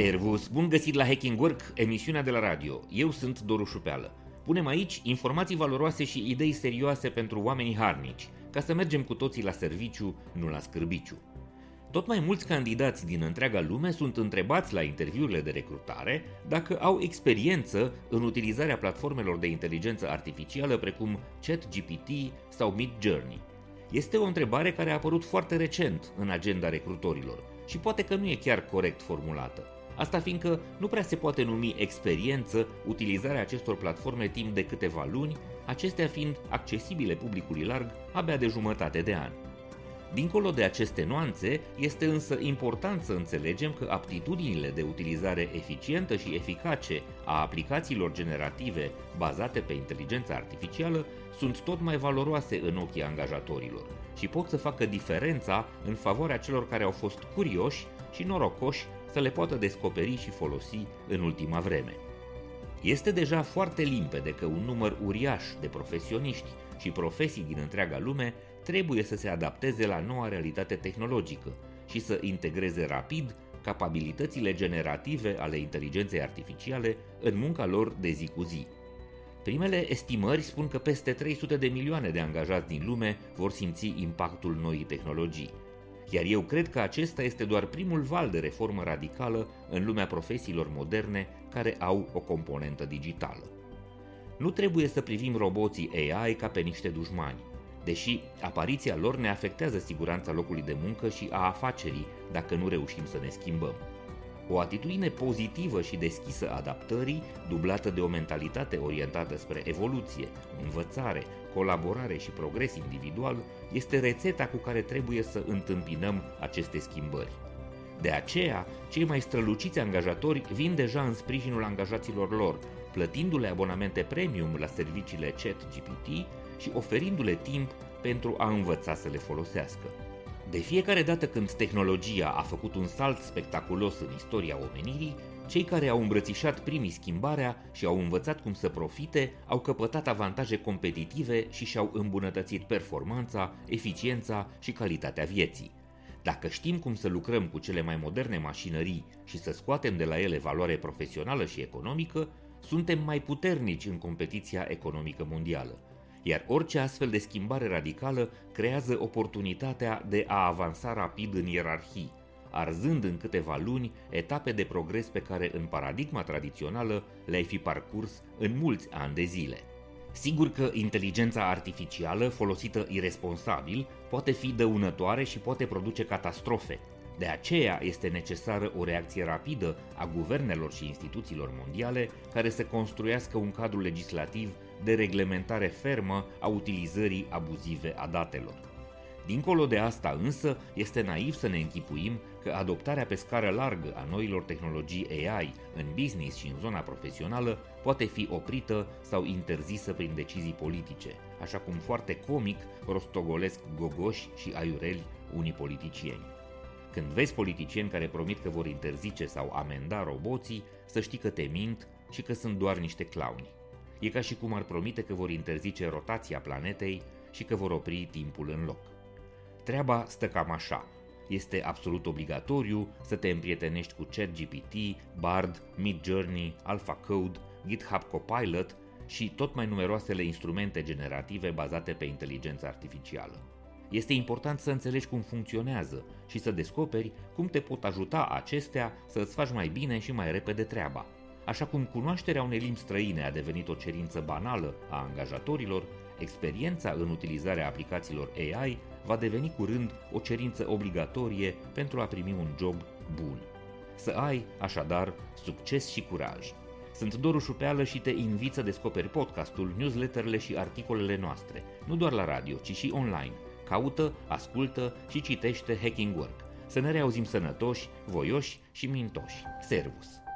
Servus, bun găsit la Hacking Work, emisiunea de la radio. Eu sunt Doru Șupeală. Punem aici informații valoroase și idei serioase pentru oamenii harnici, ca să mergem cu toții la serviciu, nu la scârbiciu. Tot mai mulți candidați din întreaga lume sunt întrebați la interviurile de recrutare dacă au experiență în utilizarea platformelor de inteligență artificială precum ChatGPT sau Midjourney. Este o întrebare care a apărut foarte recent în agenda recrutorilor și poate că nu e chiar corect formulată. Asta fiindcă nu prea se poate numi experiență utilizarea acestor platforme timp de câteva luni, acestea fiind accesibile publicului larg abia de jumătate de an. Dincolo de aceste nuanțe, este însă important să înțelegem că aptitudinile de utilizare eficientă și eficace a aplicațiilor generative bazate pe inteligența artificială sunt tot mai valoroase în ochii angajatorilor și pot să facă diferența în favoarea celor care au fost curioși și norocoși să le poată descoperi și folosi în ultima vreme. Este deja foarte limpede că un număr uriaș de profesioniști și profesii din întreaga lume trebuie să se adapteze la noua realitate tehnologică și să integreze rapid capabilitățile generative ale inteligenței artificiale în munca lor de zi cu zi. Primele estimări spun că peste 300 de milioane de angajați din lume vor simți impactul noii tehnologii. Iar eu cred că acesta este doar primul val de reformă radicală în lumea profesiilor moderne care au o componentă digitală. Nu trebuie să privim roboții AI ca pe niște dușmani, deși apariția lor ne afectează siguranța locului de muncă și a afacerii dacă nu reușim să ne schimbăm. O atitudine pozitivă și deschisă adaptării, dublată de o mentalitate orientată spre evoluție, învățare, colaborare și progres individual, este rețeta cu care trebuie să întâmpinăm aceste schimbări. De aceea, cei mai străluciți angajatori vin deja în sprijinul angajaților lor, plătindu-le abonamente premium la serviciile ChatGPT și oferindu-le timp pentru a învăța să le folosească. De fiecare dată când tehnologia a făcut un salt spectaculos în istoria omenirii, cei care au îmbrățișat primii schimbarea și au învățat cum să profite au căpătat avantaje competitive și și-au îmbunătățit performanța, eficiența și calitatea vieții. Dacă știm cum să lucrăm cu cele mai moderne mașinării și să scoatem de la ele valoare profesională și economică, suntem mai puternici în competiția economică mondială iar orice astfel de schimbare radicală creează oportunitatea de a avansa rapid în ierarhii, arzând în câteva luni etape de progres pe care în paradigma tradițională le-ai fi parcurs în mulți ani de zile. Sigur că inteligența artificială folosită irresponsabil poate fi dăunătoare și poate produce catastrofe. De aceea este necesară o reacție rapidă a guvernelor și instituțiilor mondiale care să construiască un cadru legislativ de reglementare fermă a utilizării abuzive a datelor. Dincolo de asta însă, este naiv să ne închipuim că adoptarea pe scară largă a noilor tehnologii AI în business și în zona profesională poate fi oprită sau interzisă prin decizii politice, așa cum foarte comic rostogolesc gogoși și aiureli unii politicieni. Când vezi politicieni care promit că vor interzice sau amenda roboții, să știi că te mint și că sunt doar niște clowni. E ca și cum ar promite că vor interzice rotația planetei și că vor opri timpul în loc. Treaba stă cam așa. Este absolut obligatoriu să te împrietenești cu ChatGPT, Bard, Midjourney, AlphaCode, GitHub Copilot și tot mai numeroasele instrumente generative bazate pe inteligență artificială. Este important să înțelegi cum funcționează și să descoperi cum te pot ajuta acestea să îți faci mai bine și mai repede treaba – Așa cum cunoașterea unei limbi străine a devenit o cerință banală a angajatorilor, experiența în utilizarea aplicațiilor AI va deveni curând o cerință obligatorie pentru a primi un job bun. Să ai, așadar, succes și curaj. Sunt Doru Șupeală și te invit să descoperi podcastul, newsletterele și articolele noastre, nu doar la radio, ci și online. Caută, ascultă și citește Hacking Work. Să ne reauzim sănătoși, voioși și mintoși. Servus!